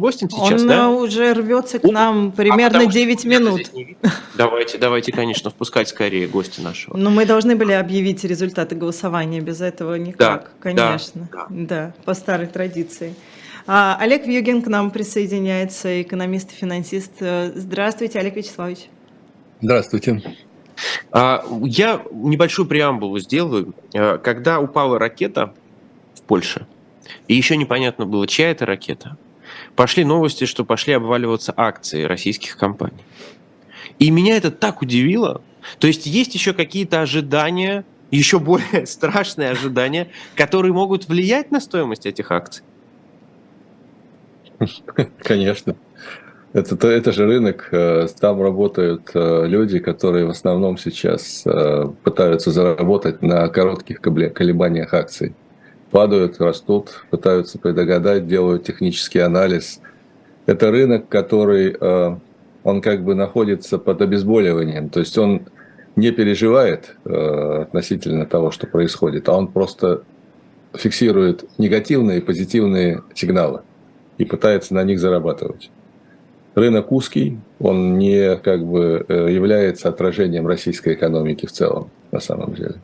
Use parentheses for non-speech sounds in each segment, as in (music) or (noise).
гостем сейчас, Он да? уже рвется к нам а примерно а 9 минут. Давайте, давайте, конечно, впускать скорее гостя нашего. Но мы должны были объявить результаты голосования, без этого никак, да, конечно. Да, да. да, по старой традиции. А, Олег Вьюгин к нам присоединяется, экономист и финансист. Здравствуйте, Олег Вячеславович. Здравствуйте. А, я небольшую преамбулу сделаю. А, когда упала ракета в Польше, и еще непонятно было, чья это ракета, пошли новости, что пошли обваливаться акции российских компаний. И меня это так удивило. То есть есть еще какие-то ожидания, еще более (laughs) страшные ожидания, которые могут влиять на стоимость этих акций? (laughs) Конечно. Это, это же рынок, э, там работают э, люди, которые в основном сейчас э, пытаются заработать на коротких колебаниях акций падают, растут, пытаются предугадать, делают технический анализ. Это рынок, который, э, он как бы находится под обезболиванием, то есть он не переживает э, относительно того, что происходит, а он просто фиксирует негативные и позитивные сигналы и пытается на них зарабатывать. Рынок узкий, он не как бы э, является отражением российской экономики в целом, на самом деле.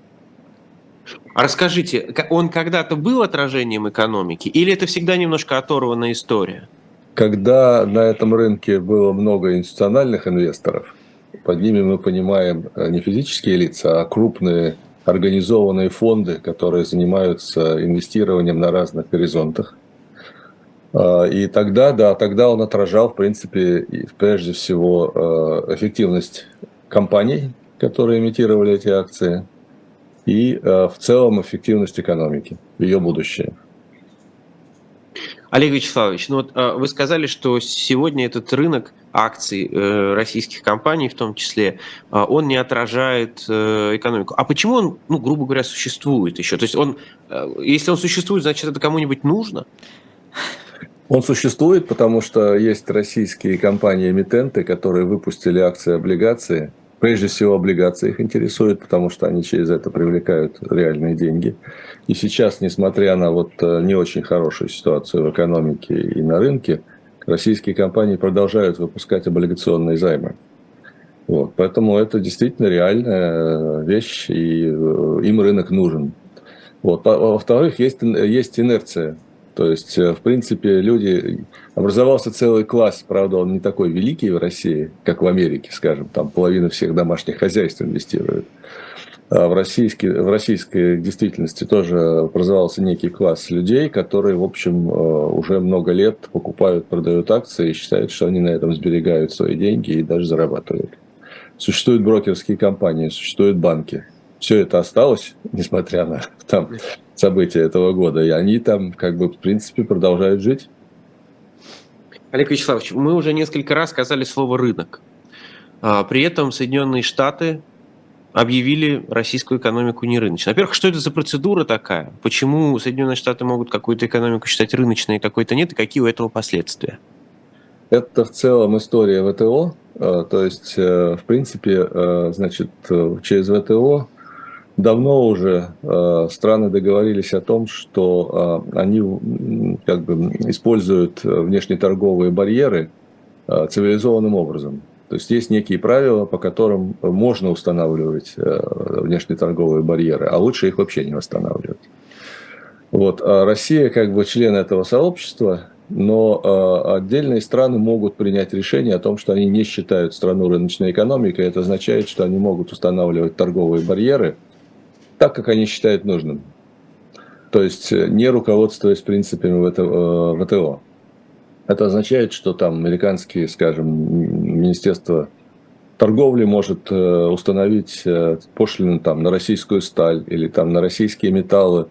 А расскажите, он когда-то был отражением экономики или это всегда немножко оторванная история? Когда на этом рынке было много институциональных инвесторов, под ними мы понимаем э, не физические лица, а крупные организованные фонды, которые занимаются инвестированием на разных горизонтах. А, и тогда, да, тогда он отражал, в принципе, прежде всего э, эффективность компаний, которые имитировали эти акции – и э, в целом эффективность экономики, ее будущее. Олег Вячеславович, ну вот э, вы сказали, что сегодня этот рынок акций э, российских компаний, в том числе, он не отражает экономику. А почему он, ну, грубо говоря, существует еще? То есть он, если он существует, значит, это кому-нибудь нужно? Он существует, потому что есть российские компании-эмитенты, которые выпустили акции облигации – Прежде всего, облигации их интересуют, потому что они через это привлекают реальные деньги. И сейчас, несмотря на вот э, не очень хорошую ситуацию в экономике и на рынке, российские компании продолжают выпускать облигационные займы. Вот, поэтому это действительно реальная вещь, и э, им рынок нужен. Вот. Во-вторых, есть, есть инерция то есть, э, в принципе, люди... Образовался целый класс, правда, он не такой великий в России, как в Америке, скажем, там половина всех домашних хозяйств инвестирует. А в, российской, в российской действительности тоже образовался некий класс людей, которые, в общем, э, уже много лет покупают, продают акции и считают, что они на этом сберегают свои деньги и даже зарабатывают. Существуют брокерские компании, существуют банки. Все это осталось, несмотря на там, события этого года, и они там, как бы, в принципе, продолжают жить. Олег Вячеславович, мы уже несколько раз сказали слово «рынок». А, при этом Соединенные Штаты объявили российскую экономику нерыночной. Во-первых, что это за процедура такая? Почему Соединенные Штаты могут какую-то экономику считать рыночной, и какой-то нет, и какие у этого последствия? Это в целом история ВТО. А, то есть, э, в принципе, э, значит, э, через ВТО давно уже э, страны договорились о том, что э, они как бы используют внешнеторговые барьеры э, цивилизованным образом. То есть есть некие правила, по которым можно устанавливать э, внешнеторговые барьеры, а лучше их вообще не восстанавливать. Вот. А Россия как бы член этого сообщества, но э, отдельные страны могут принять решение о том, что они не считают страну рыночной экономикой. Это означает, что они могут устанавливать торговые барьеры – так, как они считают нужным. То есть э, не руководствуясь принципами ВТО. Э, Это означает, что там американские, скажем, Министерство торговли может э, установить пошлину там, на российскую сталь или там, на российские металлы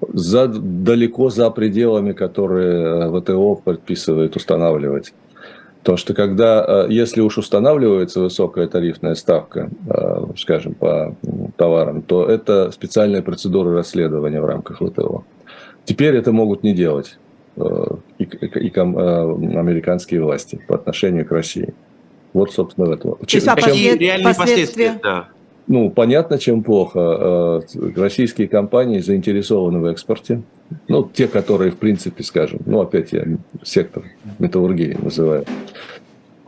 за, далеко за пределами, которые ВТО предписывает устанавливать. Потому что когда, э, если уж устанавливается высокая тарифная ставка, э, скажем, по товарам, то это специальная процедура расследования в рамках ВТО. Теперь это могут не делать э, и, и, и американские власти по отношению к России. Вот, собственно, в этом. Чем, а Какие реальные последствия? последствия да. Ну, понятно, чем плохо. Российские компании заинтересованы в экспорте. Ну, те, которые, в принципе, скажем, ну, опять я сектор металлургии называю.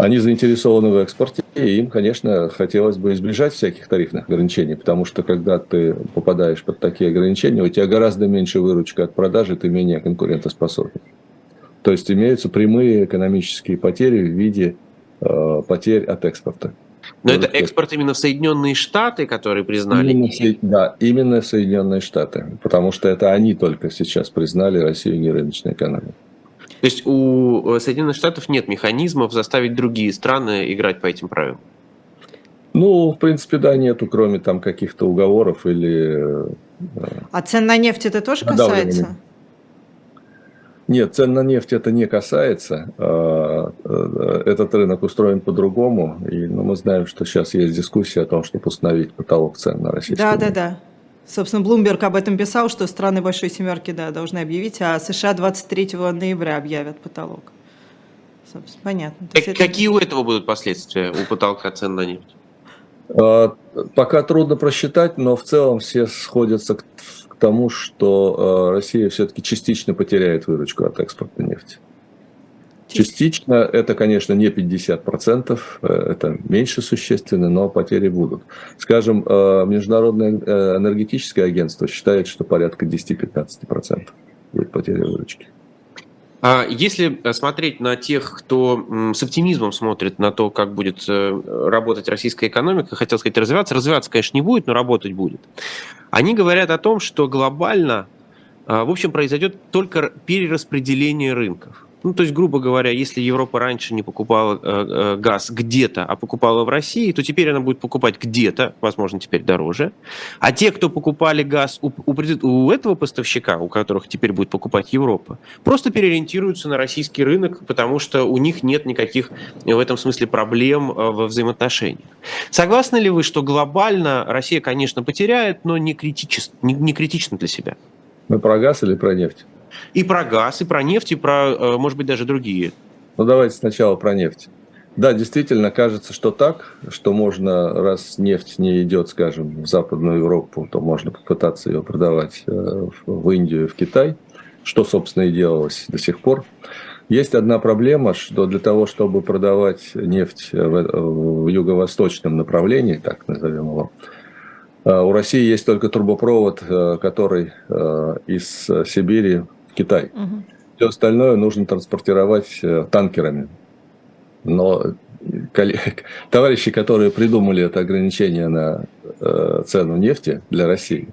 Они заинтересованы в экспорте, и им, конечно, хотелось бы избежать всяких тарифных ограничений, потому что когда ты попадаешь под такие ограничения, у тебя гораздо меньше выручка от продажи, ты менее конкурентоспособен. То есть имеются прямые экономические потери в виде э, потерь от экспорта. Но это экспорт именно в Соединенные Штаты, которые признали? Именно да, именно в Соединенные Штаты, потому что это они только сейчас признали Россию не рыночной экономикой. То есть у э, Соединенных Штатов нет механизмов заставить другие страны играть по этим правилам? Ну, в принципе, да, нету, кроме там каких-то уговоров или... Э, а цен на нефть это тоже касается? Нет, цен на нефть это не касается. А, э, этот рынок устроен по-другому. И ну, мы знаем, что сейчас есть дискуссия о том, чтобы установить потолок цен на российский Да, рынок. да, да. Собственно, Блумберг об этом писал, что страны Большой Семерки да, должны объявить, а США 23 ноября объявят потолок. Собственно, понятно. Как, это... Какие у этого будут последствия, у потолка цен на нефть? А, пока трудно просчитать, но в целом все сходятся к, к тому, что а, Россия все-таки частично потеряет выручку от экспорта нефти. Частично это, конечно, не 50%, э, это меньше существенно, но потери будут. Скажем, э, Международное э, энергетическое агентство считает, что порядка 10-15% будет потери выручки. А если смотреть на тех, кто с оптимизмом смотрит на то, как будет работать российская экономика, хотел сказать развиваться, развиваться, конечно, не будет, но работать будет. Они говорят о том, что глобально, в общем, произойдет только перераспределение рынков. Ну, то есть, грубо говоря, если Европа раньше не покупала э, э, газ где-то, а покупала в России, то теперь она будет покупать где-то, возможно, теперь дороже. А те, кто покупали газ у, у, у этого поставщика, у которых теперь будет покупать Европа, просто переориентируются на российский рынок, потому что у них нет никаких в этом смысле проблем э, во взаимоотношениях. Согласны ли вы, что глобально Россия, конечно, потеряет, но не критично, не, не критично для себя? Мы про газ или про нефть? И про газ, и про нефть, и про, э, может быть, даже другие. Ну, давайте сначала про нефть. Да, действительно, кажется, что так, что можно, раз нефть не идет, скажем, в Западную Европу, то можно попытаться ее продавать э, в Индию, в Китай, что, собственно, и делалось до сих пор. Есть одна проблема, что для того, чтобы продавать нефть в, в юго-восточном направлении, так назовем его, э, у России есть только трубопровод, который из Сибири Китай. Угу. Все остальное нужно транспортировать э, танкерами. Но (laughs) товарищи, которые придумали это ограничение на э, цену нефти для России,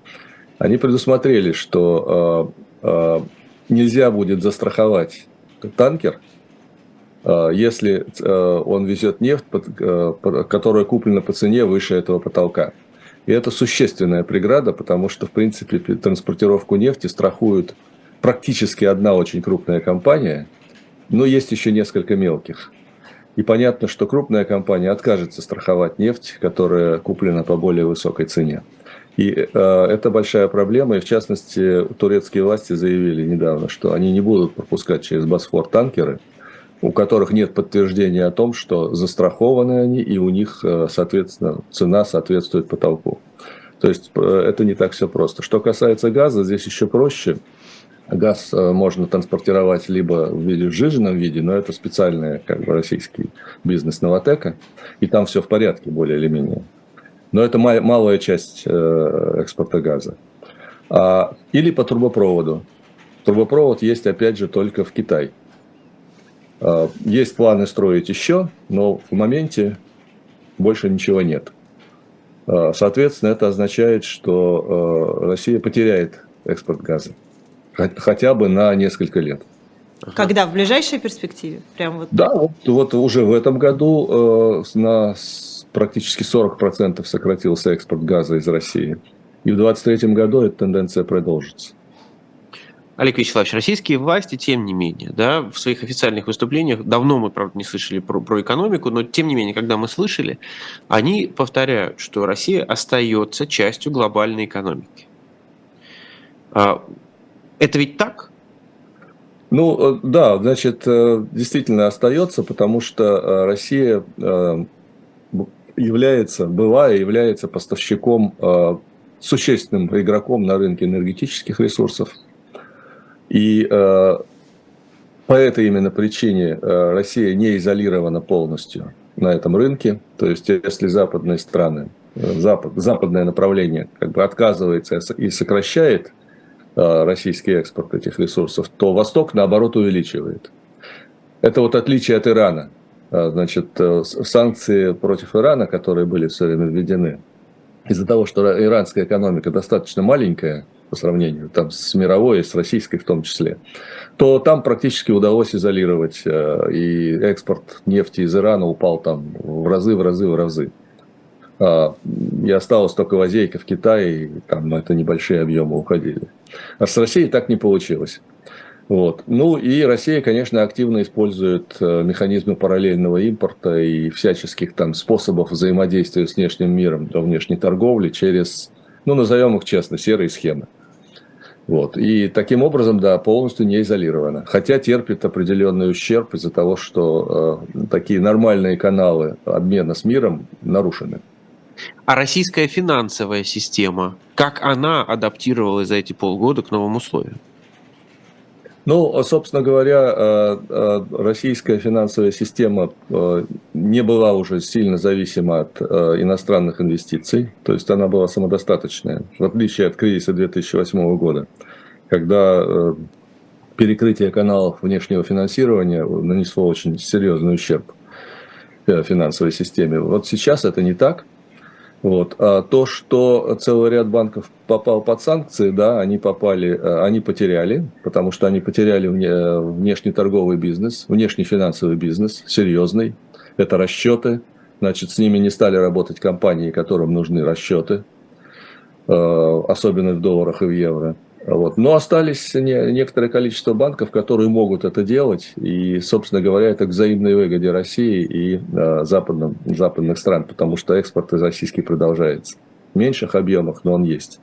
они предусмотрели, что э, нельзя будет застраховать танкер, если он везет нефть, которая куплена по цене выше этого потолка. И это существенная преграда, потому что, в принципе, транспортировку нефти страхуют практически одна очень крупная компания, но есть еще несколько мелких. И понятно, что крупная компания откажется страховать нефть, которая куплена по более высокой цене. И э, это большая проблема. И в частности, турецкие власти заявили недавно, что они не будут пропускать через Босфор танкеры, у которых нет подтверждения о том, что застрахованы они, и у них, э, соответственно, цена соответствует потолку. То есть э, это не так все просто. Что касается газа, здесь еще проще. Газ э, можно транспортировать либо в виде в сжиженном виде, но это специальный как бы, российский бизнес Новотека, и там все в порядке более или менее. Но это малая часть э, экспорта газа. А, или по трубопроводу. Трубопровод есть, опять же, только в Китай. А, есть планы строить еще, но в моменте больше ничего нет. А, соответственно, это означает, что э, Россия потеряет экспорт газа хотя бы на несколько лет. Когда? В ближайшей перспективе? Прям вот... Да, вот, вот уже в этом году э, на практически 40% сократился экспорт газа из России. И в 2023 году эта тенденция продолжится. Олег Вячеславович, российские власти, тем не менее, да, в своих официальных выступлениях, давно мы, правда, не слышали про, про экономику, но тем не менее, когда мы слышали, они повторяют, что Россия остается частью глобальной экономики. Это ведь так? Ну, э, да, значит, э, действительно остается, потому что э, Россия является, была и является поставщиком, существенным игроком на рынке энергетических ресурсов. И по этой именно причине Россия не изолирована полностью на этом рынке. То есть, если западные страны, запад, западное направление как бы отказывается и сокращает российский экспорт этих ресурсов, то Восток, наоборот, увеличивает. Это вот отличие от Ирана. А, значит, э, санкции против Ирана, которые были все время введены, из-за того, что иранская экономика достаточно маленькая по сравнению там, с мировой и с российской в том числе, то там практически удалось изолировать, э, и экспорт нефти из Ирана упал там в разы, в разы, в разы. А, и осталось только лазейка в Китае, и там это небольшие объемы уходили. А с Россией так не получилось. Вот. Ну и Россия, конечно, активно использует э, механизмы параллельного импорта и всяческих там способов взаимодействия с внешним миром для внешней торговли через, ну назовем их честно, серые схемы. Вот. И таким образом, да, полностью не изолирована. Хотя терпит определенный ущерб из-за того, что э, такие нормальные каналы обмена с миром нарушены. А российская финансовая система, как она адаптировалась за эти полгода к новым условиям? Ну, собственно говоря, э, э, российская финансовая система э, не была уже сильно зависима от иностранных инвестиций, то есть она была самодостаточная, в отличие от кризиса 2008 года, когда перекрытие каналов внешнего финансирования нанесло очень серьезный ущерб финансовой системе. Вот сейчас это не так – вот. А то, что целый ряд банков попал под санкции, да, они попали, э, они потеряли, потому что они потеряли внешний торговый бизнес, внешний финансовый бизнес, серьезный. Это расчеты. Значит, с ними не стали работать компании, которым нужны расчеты, э, особенно в долларах и в евро. Вот. Но остались не, некоторое количество банков, которые могут это делать. И, собственно говоря, это к взаимной выгоде России и э, западным, западных стран, потому что экспорт из российский продолжается. В меньших объемах, но он есть.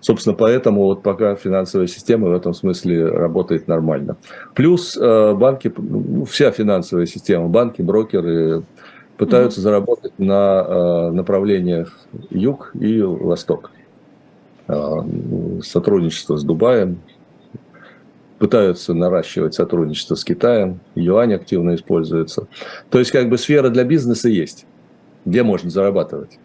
Собственно, поэтому вот пока финансовая система в этом смысле работает нормально. Плюс э, банки, ну, вся финансовая система, банки, брокеры пытаются mm-hmm. заработать на э, направлениях юг и восток. А, сотрудничество с Дубаем, пытаются наращивать сотрудничество с Китаем, юань активно используется. То есть как бы сфера для бизнеса есть, где можно зарабатывать.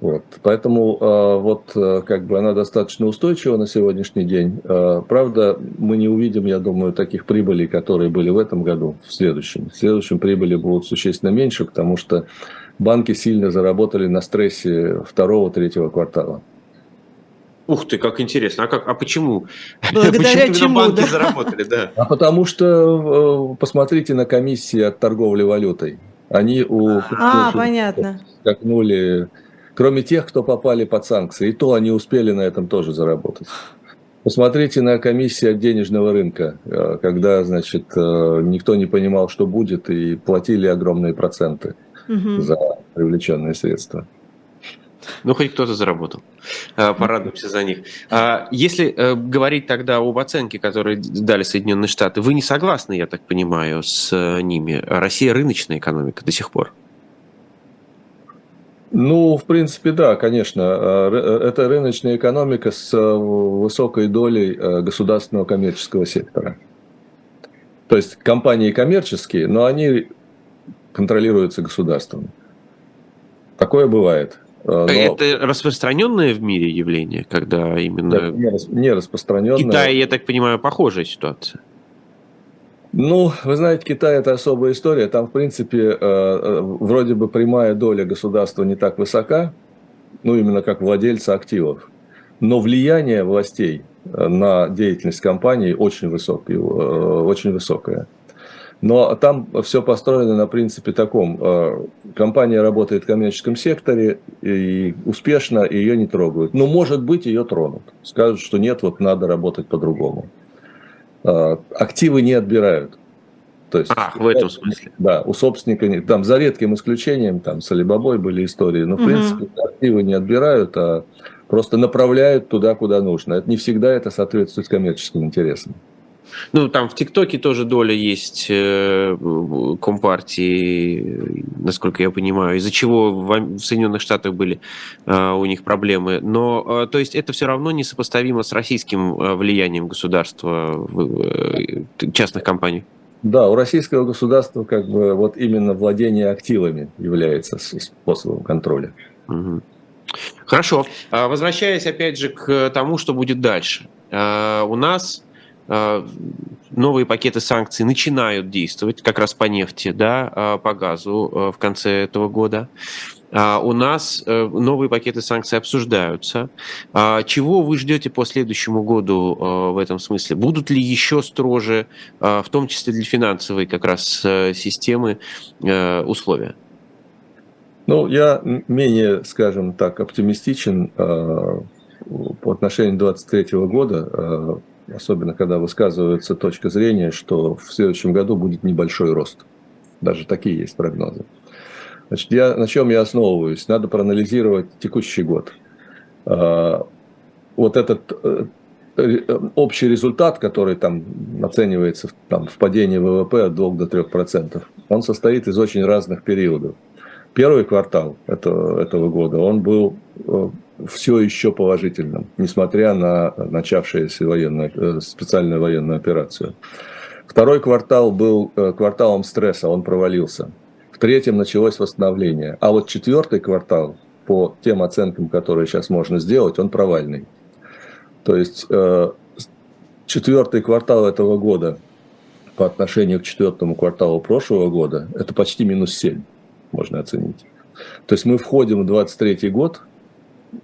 Вот. Поэтому э, вот э, как бы она достаточно устойчива на сегодняшний день. Э, правда, мы не увидим, я думаю, таких прибылей, которые были в этом году, в следующем. В следующем прибыли будут существенно меньше, потому что банки сильно заработали на стрессе второго-третьего квартала. Ух ты, как интересно. А, как, а почему? (laughs) Благодаря почему чему, банки да? заработали, да? А потому что э, посмотрите на комиссии от торговли валютой. Они у... А, понятно. Скакнули, кроме тех, кто попали под санкции. И то они успели на этом тоже заработать. Посмотрите на комиссии от денежного рынка, э, когда, значит, э, никто не понимал, что будет, и платили огромные проценты угу. за привлеченные средства. Ну, хоть кто-то заработал. А, порадуемся за них. А, если э, говорить тогда об оценке, которую дали Соединенные Штаты, вы не согласны, я так понимаю, с э, ними? Россия рыночная экономика до сих пор. Ну, в принципе, да, конечно. А, э, это рыночная экономика с высокой долей государственного коммерческого сектора. То есть компании коммерческие, но они контролируются государством. Такое бывает. Э, но... Это распространенное в мире явление, когда именно... не распространенное. Китай, я так понимаю, похожая ситуация. Ну, вы знаете, Китай это особая история. Там, в принципе, э, э, вроде бы прямая доля государства не так высока, ну, именно как владельца активов. Но влияние властей на деятельность компании очень высокое. Очень высокое. Но там все построено на принципе таком. Э, компания работает в коммерческом секторе и успешно, и ее не трогают. Но, может быть, ее тронут. Скажут, что нет, вот надо работать по-другому. Э, активы не отбирают. То есть, а, в этом смысле. Да, у собственника нет. Там за редким исключением, там с Алибабой были истории, но в угу. принципе активы не отбирают, а просто направляют туда, куда нужно. Это не всегда это соответствует коммерческим интересам. Ну, там в ТикТоке тоже доля есть э, Компартии, насколько я понимаю, из-за чего в Соединенных Штатах были э, у них проблемы. Но, э, то есть, это все равно несопоставимо с российским влиянием государства в частных компаний. Да, у российского государства как бы вот именно владение активами является способом контроля. Угу. Хорошо. А, возвращаясь опять же к тому, что будет дальше. У нас новые пакеты санкций начинают действовать, как раз по нефти, да, а, по газу а, в конце этого года. У нас э, новые пакеты санкций обсуждаются. Чего вы ждете по следующему году в этом смысле? Будут ли еще строже, в том числе для финансовой как раз э, системы, э, условия? Ну, я менее, скажем так, оптимистичен по отношению 2023 года особенно когда высказывается точка зрения, что в следующем году будет небольшой рост. Даже такие есть прогнозы. Значит, я, на чем я основываюсь? Надо проанализировать текущий год. А, вот этот э, э, общий результат, который там оценивается там, в падении ВВП от 2 до 3 процентов, он состоит из очень разных периодов. Первый квартал этого, этого года, он был э, все еще положительным, несмотря на начавшуюся военную, э, специальную военную операцию. Второй квартал был э, кварталом стресса, он провалился. В третьем началось восстановление. А вот четвертый квартал, по тем оценкам, которые сейчас можно сделать, он провальный. То есть четвертый квартал этого года по отношению к четвертому кварталу прошлого года, это почти минус 7, можно оценить. То есть мы входим в 23 год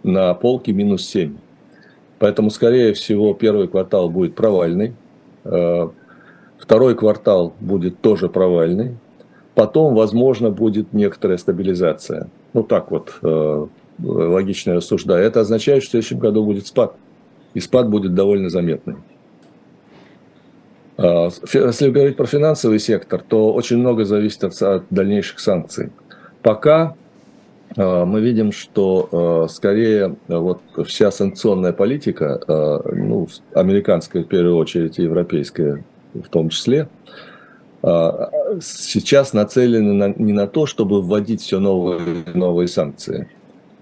на полке минус 7. Поэтому, скорее всего, первый квартал будет провальный. Э, второй квартал будет тоже провальный. Потом, возможно, будет некоторая стабилизация. Ну, так вот, э, логично рассуждая. Это означает, что в следующем году будет спад. И спад будет довольно заметный. А, если говорить про финансовый сектор, то очень много зависит от дальнейших санкций. Пока а, мы видим, что а, скорее вот вся санкционная политика, ну, американская в первую очередь и европейская в том числе, сейчас нацелены на, не на то, чтобы вводить все новые новые санкции,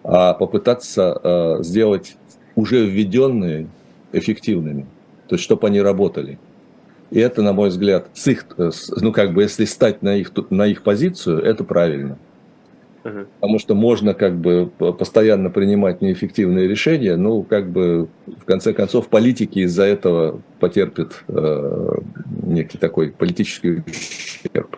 а попытаться сделать уже введенные эффективными, то есть чтобы они работали. И это, на мой взгляд, с их, ну как бы, если стать на их, на их позицию, это правильно. Угу. Потому что можно как бы постоянно принимать неэффективные решения, ну, как бы, в конце концов, политики из-за этого потерпят э, некий такой политический ущерб.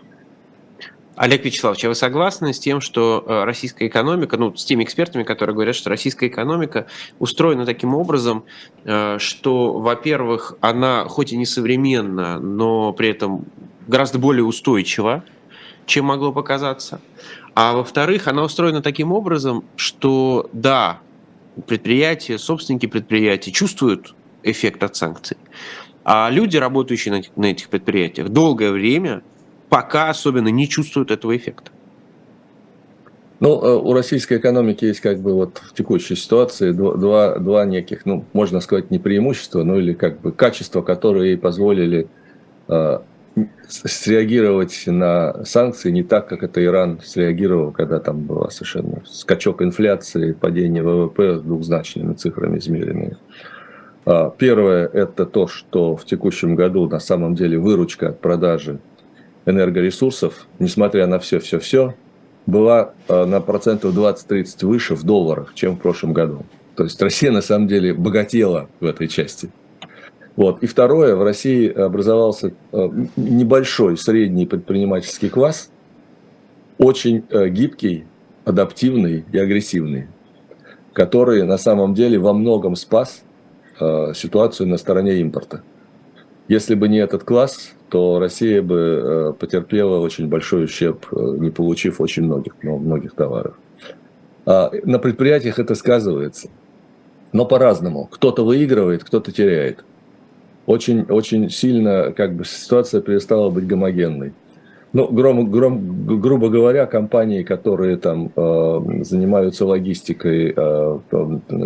Олег Вячеславович, а вы согласны с тем, что э, российская экономика, ну, с теми экспертами, которые говорят, что российская экономика устроена таким образом, э, что, во-первых, она хоть и не современна, но при этом гораздо более устойчива, чем могло показаться. А во-вторых, она устроена таким образом, что да, предприятия, собственники предприятий чувствуют эффект от санкций, а люди, работающие на этих, предприятиях, долгое время пока особенно не чувствуют этого эффекта. Ну, э, у российской экономики есть как бы вот в текущей ситуации два, два неких, ну, можно сказать, не преимущества, но или как бы качества, которые позволили э, среагировать на санкции не так, как это Иран среагировал, когда там был совершенно скачок инфляции, падение ВВП с двухзначными цифрами измеренные. А, первое – это то, что в текущем году на самом деле выручка от продажи энергоресурсов, несмотря на все-все-все, была а, на процентов 20-30 выше в долларах, чем в прошлом году. То есть Россия на самом деле богатела в этой части – вот. И второе, в России образовался э, небольшой средний предпринимательский класс, очень э, гибкий, адаптивный и агрессивный, который на самом деле во многом спас э, ситуацию на стороне импорта. Если бы не этот класс, то Россия бы потерпела очень большой ущерб, не получив очень многих, многих товаров. А на предприятиях это сказывается, но по-разному. Кто-то выигрывает, кто-то теряет очень, очень сильно как бы ситуация перестала быть гомогенной. Ну, гром, гром, грубо говоря, компании, которые там э, занимаются логистикой, э,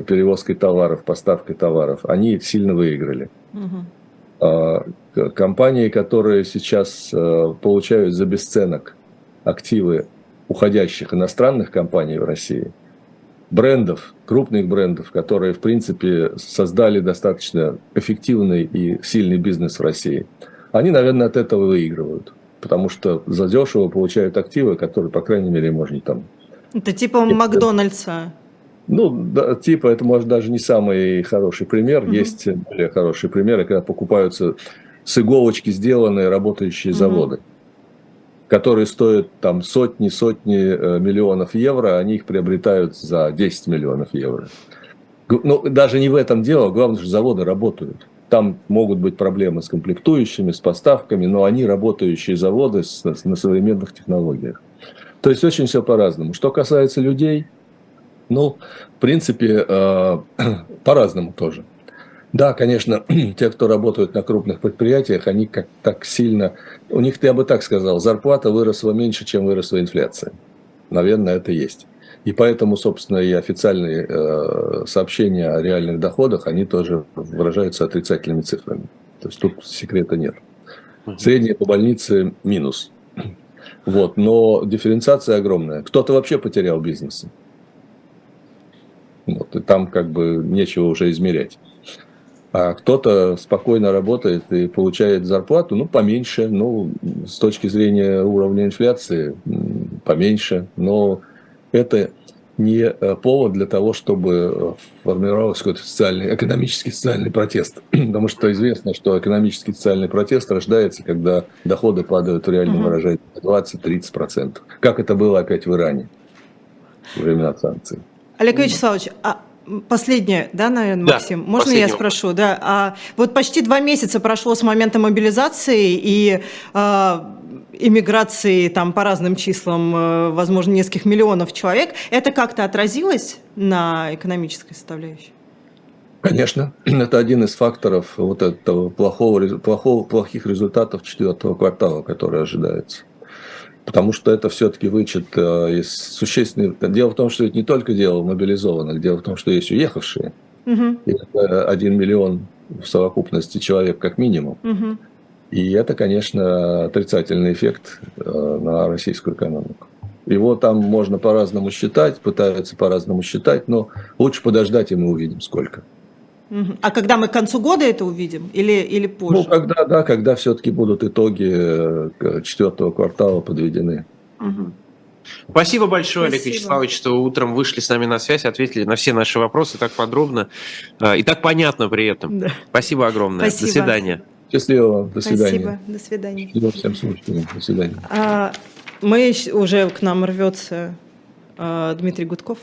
перевозкой товаров, поставкой товаров, они сильно выиграли. Угу. Компании, которые сейчас получают за бесценок активы уходящих иностранных компаний в России, брендов, крупных брендов, которые, в принципе, создали достаточно эффективный и сильный бизнес в России, они, наверное, от этого выигрывают. Потому что задешево получают активы, которые, по крайней мере, можно там... Это типа Макдональдса. Ну, да, типа, это, может, даже не самый хороший пример. Угу. Есть более хорошие примеры, когда покупаются с иголочки сделанные работающие угу. заводы которые стоят там сотни, сотни э, миллионов евро, они их приобретают за 10 миллионов евро. Ну, даже не в этом дело, главное, что заводы работают. Там могут быть проблемы с комплектующими, с поставками, но они работающие заводы на современных технологиях. То есть очень все по-разному. Что касается людей, ну, в принципе, э, (clears throat) по-разному тоже. Да, конечно, (clears throat) те, кто работают на крупных предприятиях, они как так сильно... У них, я бы так сказал, зарплата выросла меньше, чем выросла инфляция. Наверное, это есть. И поэтому, собственно, и официальные э, сообщения о реальных доходах, они тоже выражаются отрицательными цифрами. То есть тут секрета нет. Средние по больнице минус. (clears throat) Вот, но дифференциация огромная. Кто-то вообще потерял бизнес. Вот, и там как бы нечего уже измерять а кто-то спокойно работает и получает зарплату, ну, поменьше, ну, с точки зрения уровня инфляции, поменьше, но это не э, повод для того, чтобы формировался какой-то социальный, экономический социальный протест. (clears throat) Потому что известно, что экономический социальный протест рождается, когда доходы падают в реальном угу. выражении 20-30%. Как это было опять в Иране во времена санкций. Олег Вячеславович, а Последнее, да, наверное, Максим? Да, Можно я спрошу? Да. А, вот почти два месяца прошло с момента мобилизации и а, иммиграции там по разным числам, э, возможно, нескольких миллионов человек. Это как-то отразилось на экономической составляющей? Конечно, (clears throat) это один из факторов вот этого плохого, плохого, плохих результатов четвертого квартала, который ожидается потому что это все-таки вычет э, из существенных... Дело в том, что это не только дело мобилизованных, дело в том, что есть уехавшие. Угу. И это один миллион в совокупности человек как минимум. Угу. И это, конечно, отрицательный эффект э, на российскую экономику. Его там можно по-разному считать, пытаются по-разному считать, но лучше подождать, и мы увидим, сколько. А когда мы к концу года это увидим или, или позже? Ну, когда, да, когда все-таки будут итоги э, четвертого квартала подведены. Угу. Спасибо большое, Спасибо. Олег Вячеславович, что утром вышли с нами на связь, ответили на все наши вопросы так подробно э, и так понятно при этом. Да. Спасибо огромное. Спасибо. До свидания. Счастливо. До свидания. Спасибо. До свидания. Счастливо всем слушателям. До свидания. А, мы уже к нам рвется а, Дмитрий Гудков.